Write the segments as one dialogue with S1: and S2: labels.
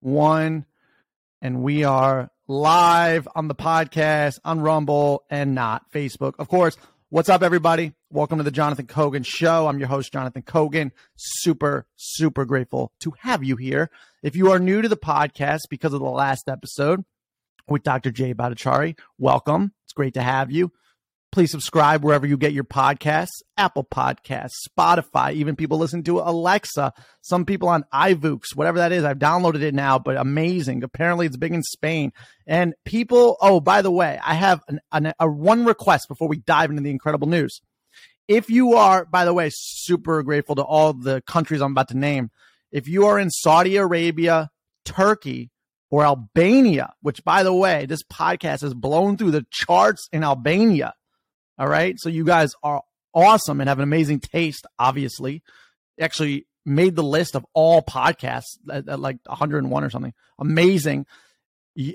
S1: one, and we are live on the podcast on Rumble and not Facebook. Of course, what's up, everybody? Welcome to the Jonathan Kogan Show. I'm your host, Jonathan Kogan. Super, super grateful to have you here. If you are new to the podcast because of the last episode with Dr. Jay Bhattacharya, welcome. It's great to have you. Please subscribe wherever you get your podcasts Apple Podcasts, Spotify, even people listen to Alexa, some people on iVoox, whatever that is. I've downloaded it now, but amazing. Apparently, it's big in Spain. And people, oh, by the way, I have an, an, a one request before we dive into the incredible news. If you are, by the way, super grateful to all the countries I'm about to name. If you are in Saudi Arabia, Turkey, or Albania, which by the way, this podcast has blown through the charts in Albania all right. So you guys are awesome and have an amazing taste, obviously. Actually made the list of all podcasts at, at like 101 or something. Amazing.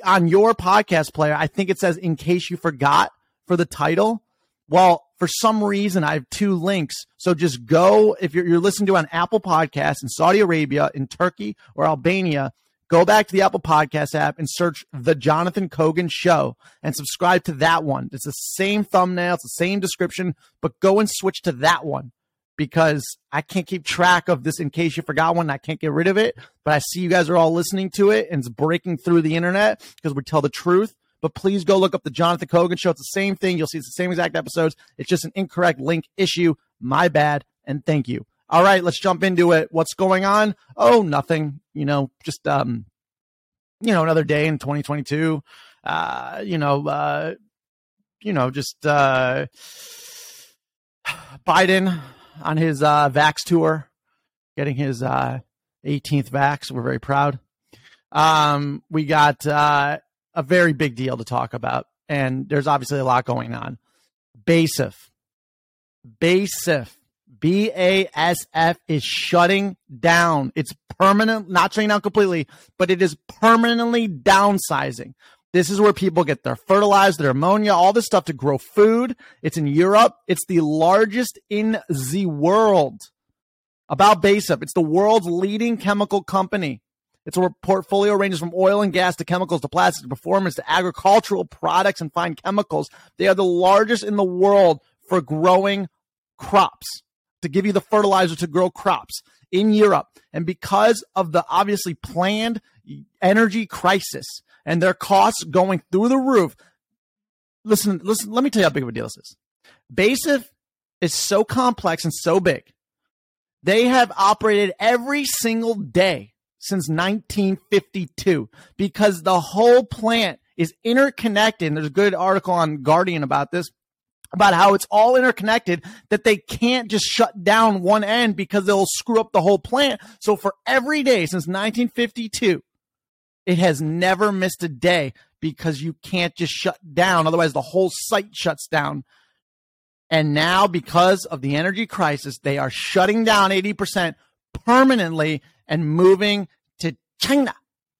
S1: On your podcast player, I think it says, in case you forgot for the title. Well, for some reason, I have two links. So just go if you're, you're listening to an Apple podcast in Saudi Arabia, in Turkey, or Albania go back to the Apple Podcast app and search The Jonathan Kogan Show and subscribe to that one. It's the same thumbnail, it's the same description, but go and switch to that one because I can't keep track of this in case you forgot one. I can't get rid of it, but I see you guys are all listening to it and it's breaking through the internet because we tell the truth. But please go look up the Jonathan Kogan Show. It's the same thing. You'll see it's the same exact episodes. It's just an incorrect link issue. My bad. And thank you. All right, let's jump into it. What's going on? Oh, nothing. You know, just um, you know, another day in 2022. Uh, you know, uh, you know, just uh, Biden on his uh, Vax tour, getting his uh, 18th Vax. We're very proud. Um, we got uh, a very big deal to talk about, and there's obviously a lot going on. BASF, BASF BASF is shutting down. It's permanent, not shutting down completely, but it is permanently downsizing. This is where people get their fertilizer, their ammonia, all this stuff to grow food. It's in Europe. It's the largest in the world. About BASF, it's the world's leading chemical company. Its portfolio ranges from oil and gas to chemicals to plastics to performance to agricultural products and fine chemicals. They are the largest in the world for growing crops to give you the fertilizer to grow crops in Europe. And because of the obviously planned energy crisis and their costs going through the roof, listen, listen, let me tell you how big of a deal this is. BASF is so complex and so big. They have operated every single day since 1952 because the whole plant is interconnected. And there's a good article on Guardian about this about how it's all interconnected that they can't just shut down one end because they'll screw up the whole plant. So for every day since 1952, it has never missed a day because you can't just shut down. Otherwise, the whole site shuts down. And now, because of the energy crisis, they are shutting down 80% permanently and moving to China.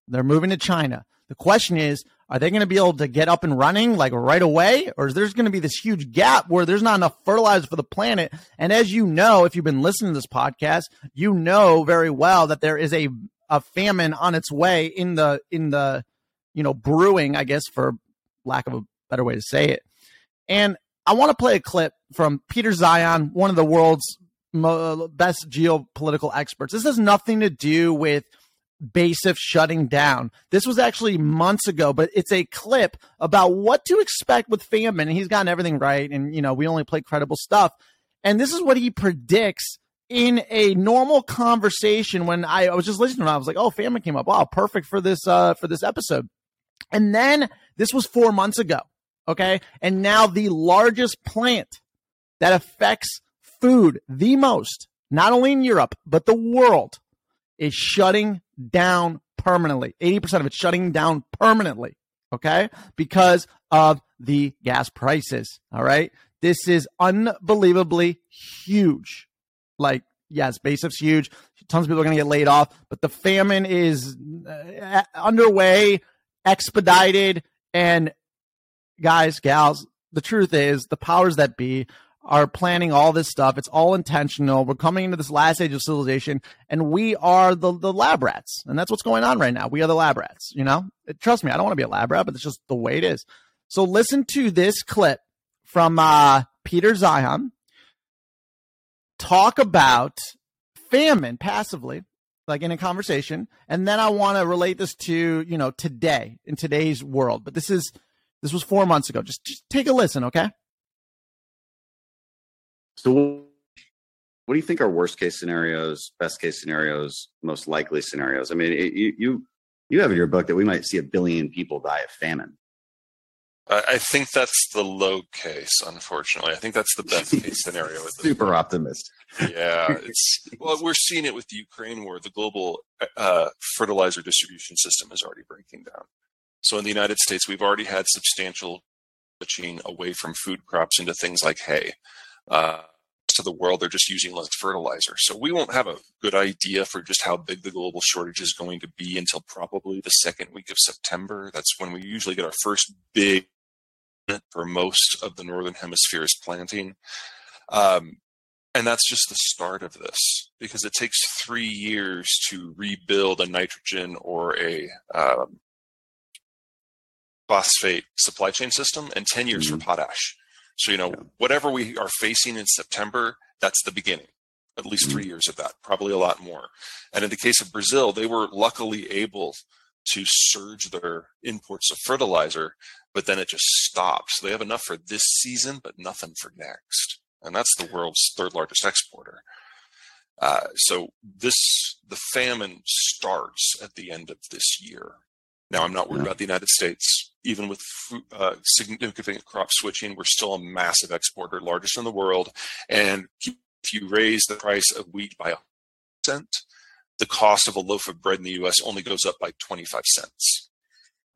S1: They're moving to China. The question is, are they going to be able to get up and running like right away? Or is there's going to be this huge gap where there's not enough fertilizer for the planet? And as you know, if you've been listening to this podcast, you know very well that there is a, a famine on its way in the, in the, you know, brewing, I guess, for lack of a better way to say it. And I want to play a clip from Peter Zeihan, one of the world's best geopolitical experts. This has nothing to do with BASF shutting down. This was actually months ago, but it's a clip about what to expect with famine. He's gotten everything right. And, you know, we only play credible stuff. And this is what he predicts in a normal conversation when I, I was just listening to him. I was like, oh, famine came up. Wow, perfect for this, uh, for this episode. And then this was four months ago. Okay. And now the largest plant that affects food the most, not only in Europe, but the world is shutting down permanently. 80% of it's shutting down permanently. Okay. Because of the gas prices. All right. This is unbelievably huge. Like, yes, BASF's huge. Tons of people are going to get laid off, but the famine is uh, underway, expedited. And guys, gals, the truth is the powers that be are planning all this stuff. It's all intentional. We're coming into this last age of civilization, and we are the the lab rats, and that's what's going on right now. We are the lab rats. You know, trust me, I don't want to be a lab rat, but it's just the way it is. So listen to this clip from uh, Peter Zeihan talk about famine passively like in a conversation and then i want to relate this to you know today in today's world but this is this was four months ago just just take a listen okay
S2: so what do you think are worst case scenarios best case scenarios most likely scenarios i mean it, you you you have in your book that we might see a billion people die of famine
S3: I think that's the low case, unfortunately. I think that's the best case scenario.
S2: Super optimist.
S3: Yeah, it's well, we're seeing it with the Ukraine war. The global uh, fertilizer distribution system is already breaking down. So in the United States, we've already had substantial switching away from food crops into things like hay. Uh, to the world, they're just using less fertilizer. So we won't have a good idea for just how big the global shortage is going to be until probably the second week of September. That's when we usually get our first big for most of the northern hemisphere's planting. Um, and that's just the start of this because it takes three years to rebuild a nitrogen or a um, phosphate supply chain system and 10 years mm-hmm. for potash. So, you know, yeah. whatever we are facing in September, that's the beginning. At least three years of that, probably a lot more. And in the case of Brazil, they were luckily able to surge their imports of fertilizer, but then it just stopped. So they have enough for this season, but nothing for next. And that's the world's third largest exporter. Uh, so this the famine starts at the end of this year. Now I'm not worried yeah. about the United States. Even with uh, significant crop switching, we're still a massive exporter, largest in the world. And if you raise the price of wheat by a cent, the cost of a loaf of bread in the U.S. only goes up by 25 cents.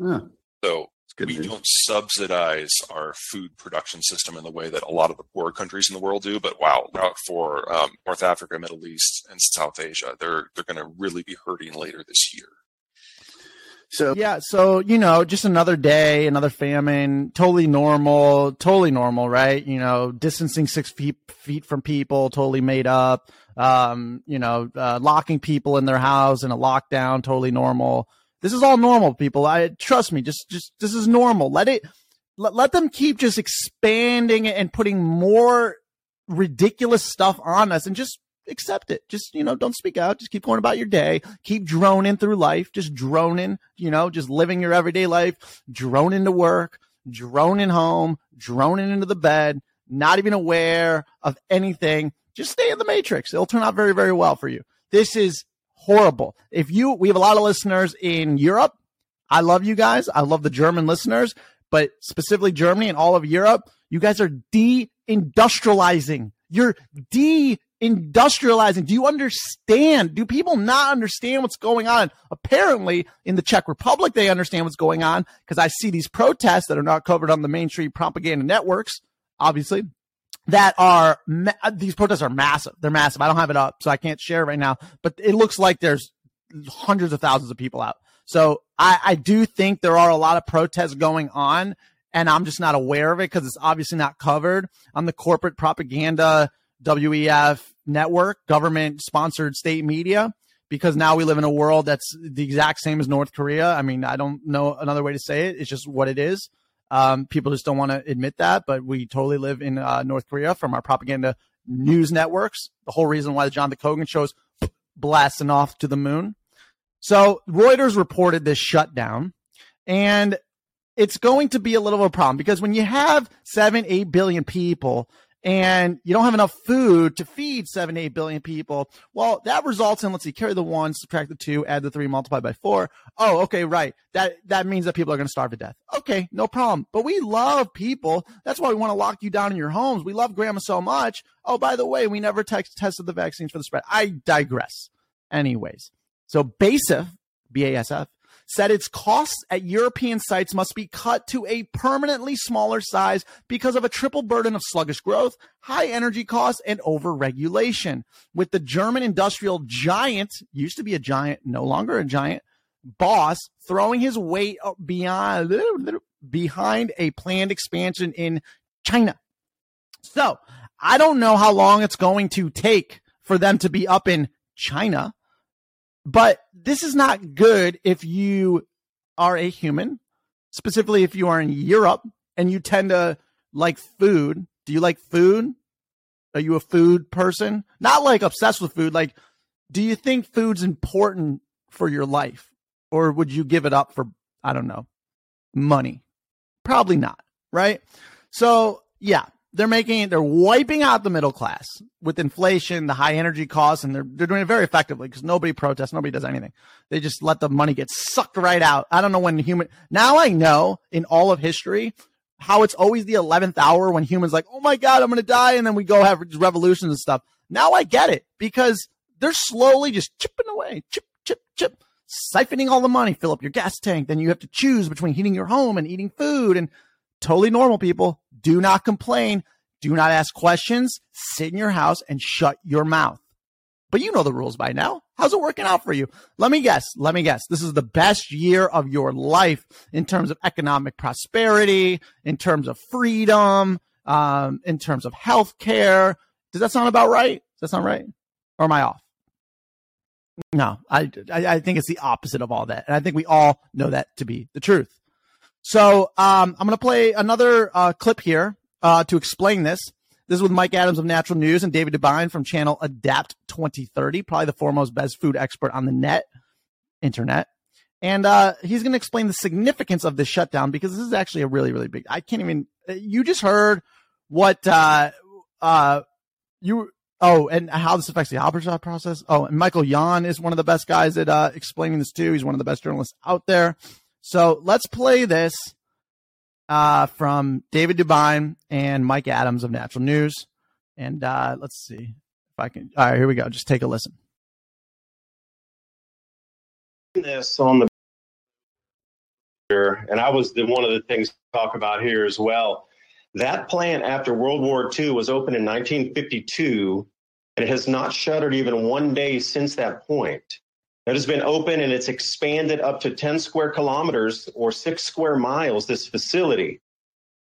S3: Huh. So we news. don't subsidize our food production system in the way that a lot of the poor countries in the world do. But wow, for um, North Africa, Middle East, and South Asia, they're they're going to really be hurting later this year.
S1: So yeah, so you know, just another day, another famine, totally normal, totally normal, right? You know, distancing six feet feet from people, totally made up. Um, you know, uh, locking people in their house in a lockdown, totally normal. This is all normal, people. I trust me. Just, just this is normal. Let it, let, let them keep just expanding and putting more ridiculous stuff on us, and just accept it. Just, you know, don't speak out. Just keep going about your day. Keep droning through life. Just droning, you know, just living your everyday life, droning to work, droning home, droning into the bed, not even aware of anything. Just stay in the matrix. It'll turn out very, very well for you. This is horrible. If you, we have a lot of listeners in Europe. I love you guys. I love the German listeners, but specifically Germany and all of Europe, you guys are de-industrializing. You're de-industrializing. Do you understand? Do people not understand what's going on? Apparently, in the Czech Republic, they understand what's going on because I see these protests that are not covered on the mainstream propaganda networks, obviously, that are these protests are massive. They're massive. I don't have it up, so I can't share right now. But it looks like there's hundreds of thousands of people out. So I, I do think there are a lot of protests going on, and I'm just not aware of it because it's obviously not covered on the corporate propaganda WEF network, government sponsored state media. Because now we live in a world that's the exact same as North Korea. I mean, I don't know another way to say it. It's just what it is. Um, people just don't want to admit that, but we totally live in uh, North Korea from our propaganda news networks. The whole reason why the Jonathan Kogan show is blasting off to the moon. So Reuters reported this shutdown, and it's going to be a little of a problem because when you have seven, eight billion people and you don't have enough food to feed seven, eight billion people, well, that results in let's see, carry the one, subtract the two, add the three, multiply by four. Oh, okay, right. That that means that people are going to starve to death. Okay, no problem. But we love people. That's why we want to lock you down in your homes. We love grandma so much. Oh, by the way, we never te- tested the vaccines for the spread. I digress. Anyways, so BASF, BASF said its costs at European sites must be cut to a permanently smaller size because of a triple burden of sluggish growth, high energy costs, and overregulation. With the German industrial giant, used to be a giant, no longer a giant, boss throwing his weight beyond behind a planned expansion in China. So I don't know how long it's going to take for them to be up in China, but this is not good if you are a human, specifically if you are in Europe and you tend to like food. Do you like food? Are you a food person? Not like obsessed with food. Like, do you think food's important for your life? Or would you give it up for, I don't know, money? Probably not, right? So, yeah, they're making they're wiping out the middle class with inflation, the high energy costs, and they're they're doing it very effectively because nobody protests, nobody does anything. They just let the money get sucked right out. I don't know when human now I know in all of history how it's always the eleventh hour when humans like, oh my god, I'm gonna die, and then we go have revolutions and stuff. Now I get it because they're slowly just chipping away, chip, chip, chip, siphoning all the money, fill up your gas tank. Then you have to choose between heating your home and eating food and totally normal people. Do not complain. Do not ask questions. Sit in your house and shut your mouth. But you know the rules by now. How's it working out for you? Let me guess. Let me guess. This is the best year of your life in terms of economic prosperity, in terms of freedom, um, in terms of health care. Does that sound about right? Does that sound right? Or am I off? No, I, I, I think it's the opposite of all that. And I think we all know that to be the truth. So um, I'm going to play another uh, clip here uh, to explain this. This is with Mike Adams of Natural News and David DuByne from channel Adapt 2030, probably the foremost best food expert on the net, internet. And uh, he's going to explain the significance of this shutdown because this is actually a really, really big. I can't even. You just heard what uh, uh, you. Oh, and how this affects the Haber-Bosch process. Oh, and Michael Yon is one of the best guys at uh, explaining this too. He's one of the best journalists out there. So let's play this uh, from David DuByne and Mike Adams of Natural News. And uh, let's see if I can. All right, here we go. Just take a listen.
S4: This on the and I was the one of the things to talk about here as well. That plant after World War II was opened in 1952, and it has not shuttered even one day since that point. It has been open and it's expanded up to 10 square kilometers or six square miles, this facility.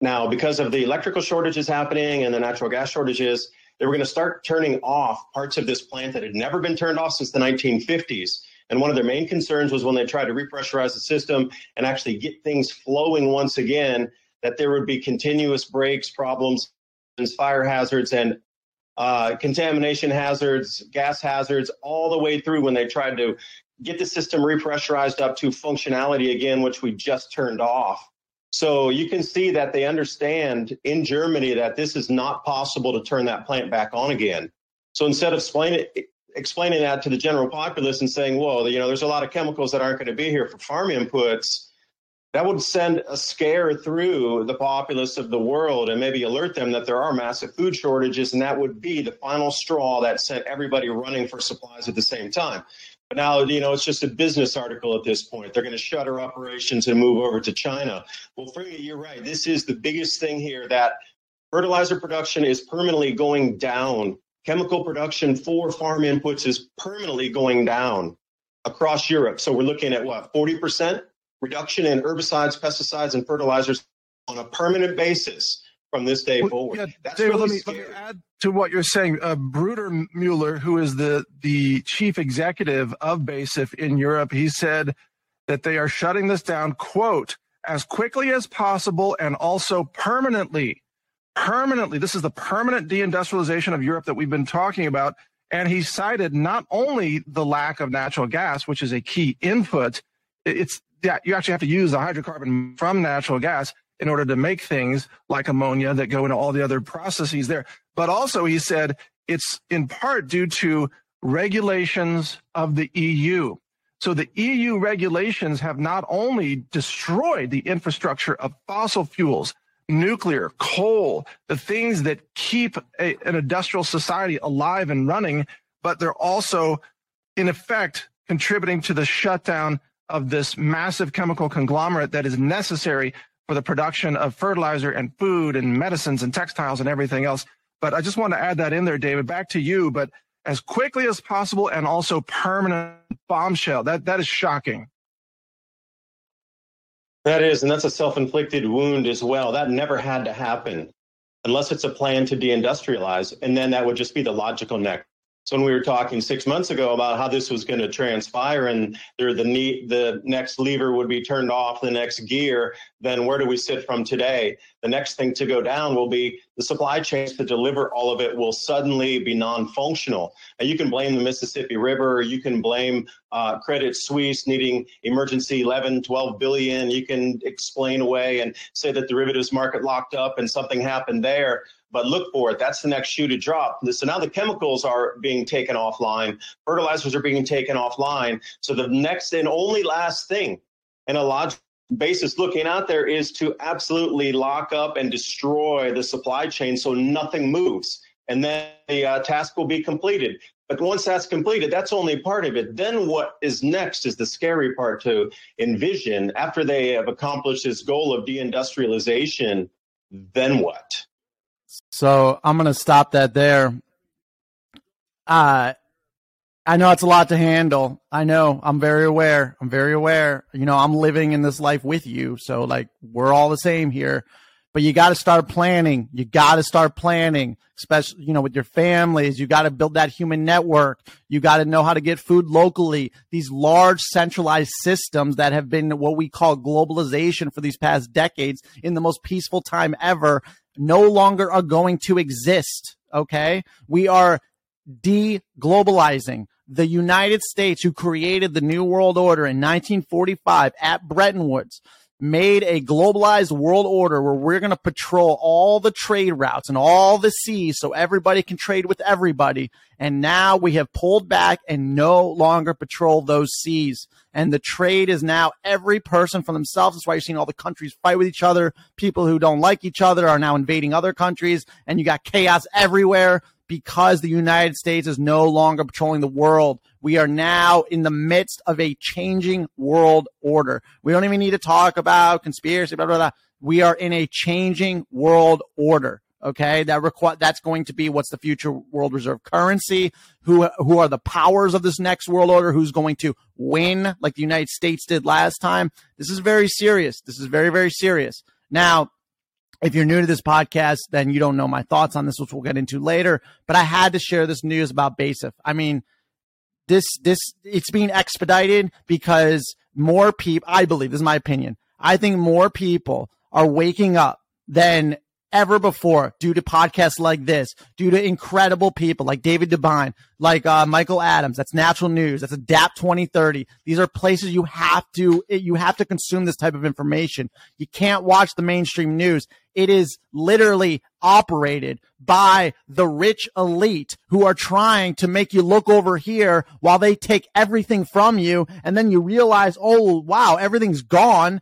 S4: Now, because of the electrical shortages happening and the natural gas shortages, they were going to start turning off parts of this plant that had never been turned off since the 1950s. And one of their main concerns was when they tried to repressurize the system and actually get things flowing once again, that there would be continuous breaks, problems, fire hazards, and uh, contamination hazards, gas hazards, all the way through when they tried to get the system repressurized up to functionality again, which we just turned off. So you can see that they understand in Germany that this is not possible to turn that plant back on again. So instead of explaining explaining that to the general populace and saying, well, you know, there's a lot of chemicals that aren't going to be here for farm inputs, that would send a scare through the populace of the world and maybe alert them that there are massive food shortages. And that would be the final straw that sent everybody running for supplies at the same time. But now, you know, it's just a business article at this point. They're going to shutter operations and move over to China. Well, Free, you're right. This is the biggest thing here that fertilizer production is permanently going down. Chemical production for farm inputs is permanently going down across Europe. So we're looking at what, 40%? Reduction in herbicides, pesticides, and fertilizers on a permanent basis from this day well, forward. Yeah,
S5: That's David, really let, me, let, me, add to what you're saying. Uh, Bruder Mueller, who is the, the chief executive of BASF in Europe, he said that they are shutting this down, quote, as quickly as possible and also permanently. Permanently. This is the permanent deindustrialization of Europe that we've been talking about. And he cited not only the lack of natural gas, which is a key input, it's yeah, you actually have to use the hydrocarbon from natural gas in order to make things like ammonia that go into all the other processes there. But also, he said it's in part due to regulations of the EU. So the EU regulations have not only destroyed the infrastructure of fossil fuels, nuclear, coal, the things that keep a, an industrial society alive and running, but they're also, in effect, contributing to the shutdown of this massive chemical conglomerate that is necessary for the production of fertilizer and food and medicines and textiles and everything else. But I just want to add that in there, David, back to you, but as quickly as possible and also permanent bombshell. That that is shocking.
S4: That is, and that's a self-inflicted wound as well. That never had to happen. unless it's a plan to deindustrialize. And then that would just be the logical next so when we were talking six months ago about how this was going to transpire and there the need, the next lever would be turned off, the next gear, then where do we sit from today? The next thing to go down will be the supply chains to deliver all of it will suddenly be non-functional. And you can blame the Mississippi River, you can blame uh, Credit Suisse needing emergency 11, 12 billion. You can explain away and say that the derivatives market locked up and something happened there but look for it. That's the next shoe to drop. So now the chemicals are being taken offline, fertilizers are being taken offline. So the next and only last thing, and a logical basis looking out there is to absolutely lock up and destroy the supply chain so nothing moves. And then the uh, task will be completed. But once that's completed, that's only part of it. Then what is next is the scary part to envision. After they have accomplished this goal of deindustrialization, then what?
S1: So I'm going to stop that there. Uh, I know it's a lot to handle. I know. I'm very aware. I'm very aware. You know, I'm living in this life with you. So, like, we're all the same here. But you got to start planning. You got to start planning, especially, you know, with your families. You got to build that human network. You got to know how to get food locally. These large centralized systems that have been what we call globalization for these past decades in the most peaceful time ever no longer are going to exist. Okay. We are de-globalizing. The United States, who created the New World Order in 1945 at Bretton Woods, made a globalized world order where we're going to patrol all the trade routes and all the seas so everybody can trade with everybody. And now we have pulled back and no longer patrol those seas. And the trade is now every person for themselves. That's why you're seeing all the countries fight with each other. People who don't like each other are now invading other countries and you got chaos everywhere because the United States is no longer patrolling the world. We are now in the midst of a changing world order. We don't even need to talk about conspiracy, blah, blah, blah. We are in a changing world order. Okay. That require, that's going to be what's the future world reserve currency? Who, who are the powers of this next world order? Who's going to win like the United States did last time? This is very serious. This is very, very serious. Now, if you're new to this podcast, then you don't know my thoughts on this, which we'll get into later. But I had to share this news about BASF. I mean, this this it's being expedited because more people. I believe this is my opinion. I think more people are waking up than ever before due to podcasts like this, due to incredible people like David DuByne, like uh, Michael Adams. That's Natural News. That's Adapt 2030. These are places you have to you have to consume this type of information. You can't watch the mainstream news. It is literally operated by the rich elite who are trying to make you look over here while they take everything from you. And then you realize, oh, wow, everything's gone.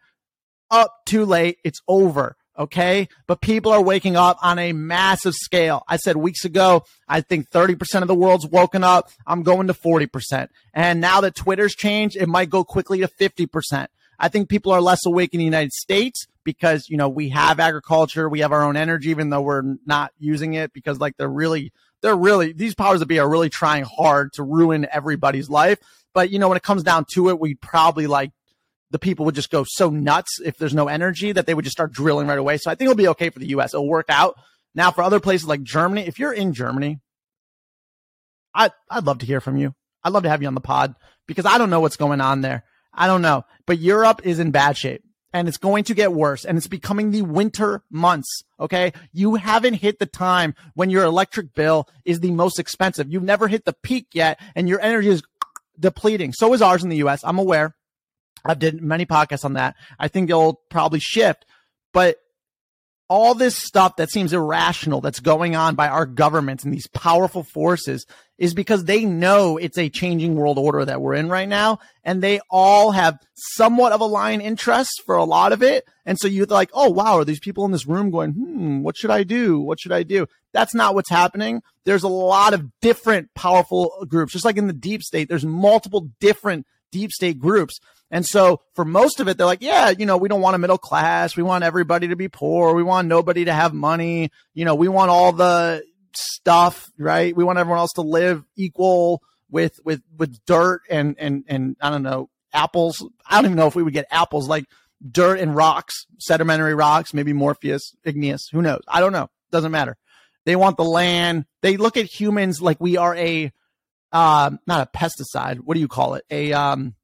S1: Up too late. It's over. Okay. But people are waking up on a massive scale. I said weeks ago, I think 30% of the world's woken up. I'm going to 40%. And now that Twitter's changed, it might go quickly to 50%. I think people are less awake in the United States because, you know, we have agriculture. We have our own energy, even though we're not using it because like they're really, they're really, these powers that be are really trying hard to ruin everybody's life. But, you know, when it comes down to it, we probably like the people would just go so nuts if there's no energy that they would just start drilling right away. So I think it'll be okay for the US. It'll work out. Now for other places like Germany, if you're in Germany, I I'd love to hear from you. I'd love to have you on the pod because I don't know what's going on there. I don't know. But Europe is in bad shape and it's going to get worse and it's becoming the winter months. Okay. You haven't hit the time when your electric bill is the most expensive. You've never hit the peak yet and your energy is depleting. So is ours in the US. I'm aware. I've did many podcasts on that. I think they'll probably shift, but all this stuff that seems irrational that's going on by our governments and these powerful forces is because they know it's a changing world order that we're in right now. And they all have somewhat of aligned interests for a lot of it. And so you're like, oh, wow, are these people in this room going, hmm, what should I do? What should I do? That's not what's happening. There's a lot of different powerful groups, just like in the deep state, there's multiple different deep state groups. And so for most of it, they're like, yeah, you know, we don't want a middle class. We want everybody to be poor. We want nobody to have money. You know, we want all the stuff, right? We want everyone else to live equal with, with, with dirt and, and, and I don't know, apples. I don't even know if we would get apples like dirt and rocks, sedimentary rocks, maybe Morpheus, igneous. Who knows? I don't know. Doesn't matter. They want the land. They look at humans like we are a, uh, not a pesticide. What do you call it? A, um,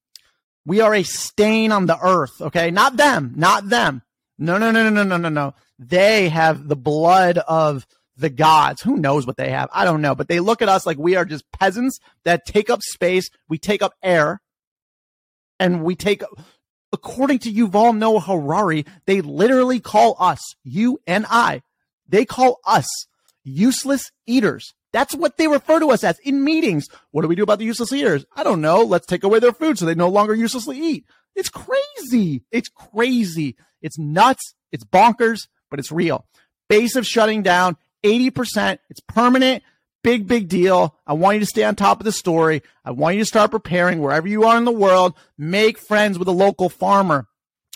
S1: we are a stain on the earth. Okay. Not them. Not them. No, no, no, no, no, no, no, no. They have the blood of the gods. Who knows what they have? I don't know. But they look at us like we are just peasants that take up space. We take up air and we take, according to Yuval Noah Harari, they literally call us, you and I, they call us useless eaters. That's what they refer to us as in meetings. What do we do about the useless eaters? I don't know. Let's take away their food so they no longer uselessly eat. It's crazy. It's crazy. It's nuts. It's bonkers, but it's real. BASF shutting down 80%. It's permanent. Big, big deal. I want you to stay on top of the story. I want you to start preparing wherever you are in the world. Make friends with a local farmer.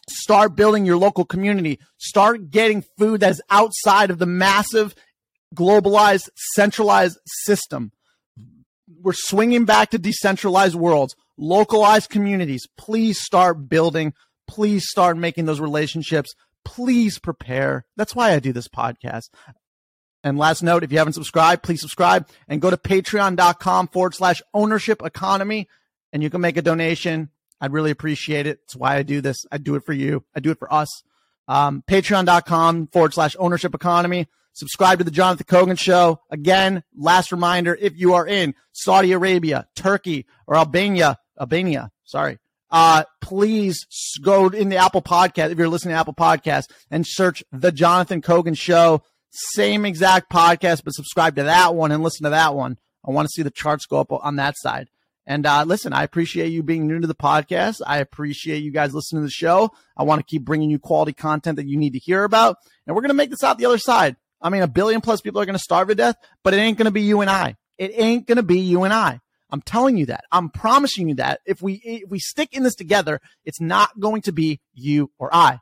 S1: Start building your local community. Start getting food that is outside of the massive, globalized, centralized system. We're swinging back to decentralized worlds, localized communities. Please start building. Please start making those relationships. Please prepare. That's why I do this podcast. And last note, if you haven't subscribed, please subscribe and go to patreon.com forward slash ownership economy and you can make a donation. I'd really appreciate it. It's why I do this. I do it for you. I do it for us. Um, patreon.com forward slash ownership economy. Subscribe to the Jonathan Kogan show. Again, last reminder, if you are in Saudi Arabia, Turkey, or Albania, Albania, sorry, uh, please go in the Apple podcast. If you're listening to Apple podcast and search the Jonathan Kogan show, same exact podcast, but subscribe to that one and listen to that one. I want to see the charts go up on that side. And uh, listen, I appreciate you being new to the podcast. I appreciate you guys listening to the show. I want to keep bringing you quality content that you need to hear about. And we're going to make this out the other side. I mean, a billion plus people are going to starve to death, but it ain't going to be you and I. It ain't going to be you and I. I'm telling you that. I'm promising you that if we if we stick in this together, it's not going to be you or I.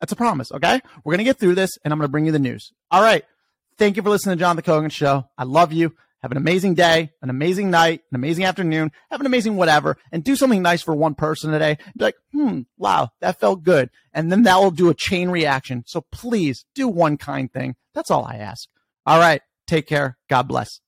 S1: That's a promise. Okay. We're going to get through this and I'm going to bring you the news. All right. Thank you for listening to Jonathan Kogan show. I love you. Have an amazing day, an amazing night, an amazing afternoon, have an amazing whatever, and do something nice for one person today. Be like, hmm, wow, that felt good. And then that will do a chain reaction. So please do one kind thing. That's all I ask. All right. Take care. God bless.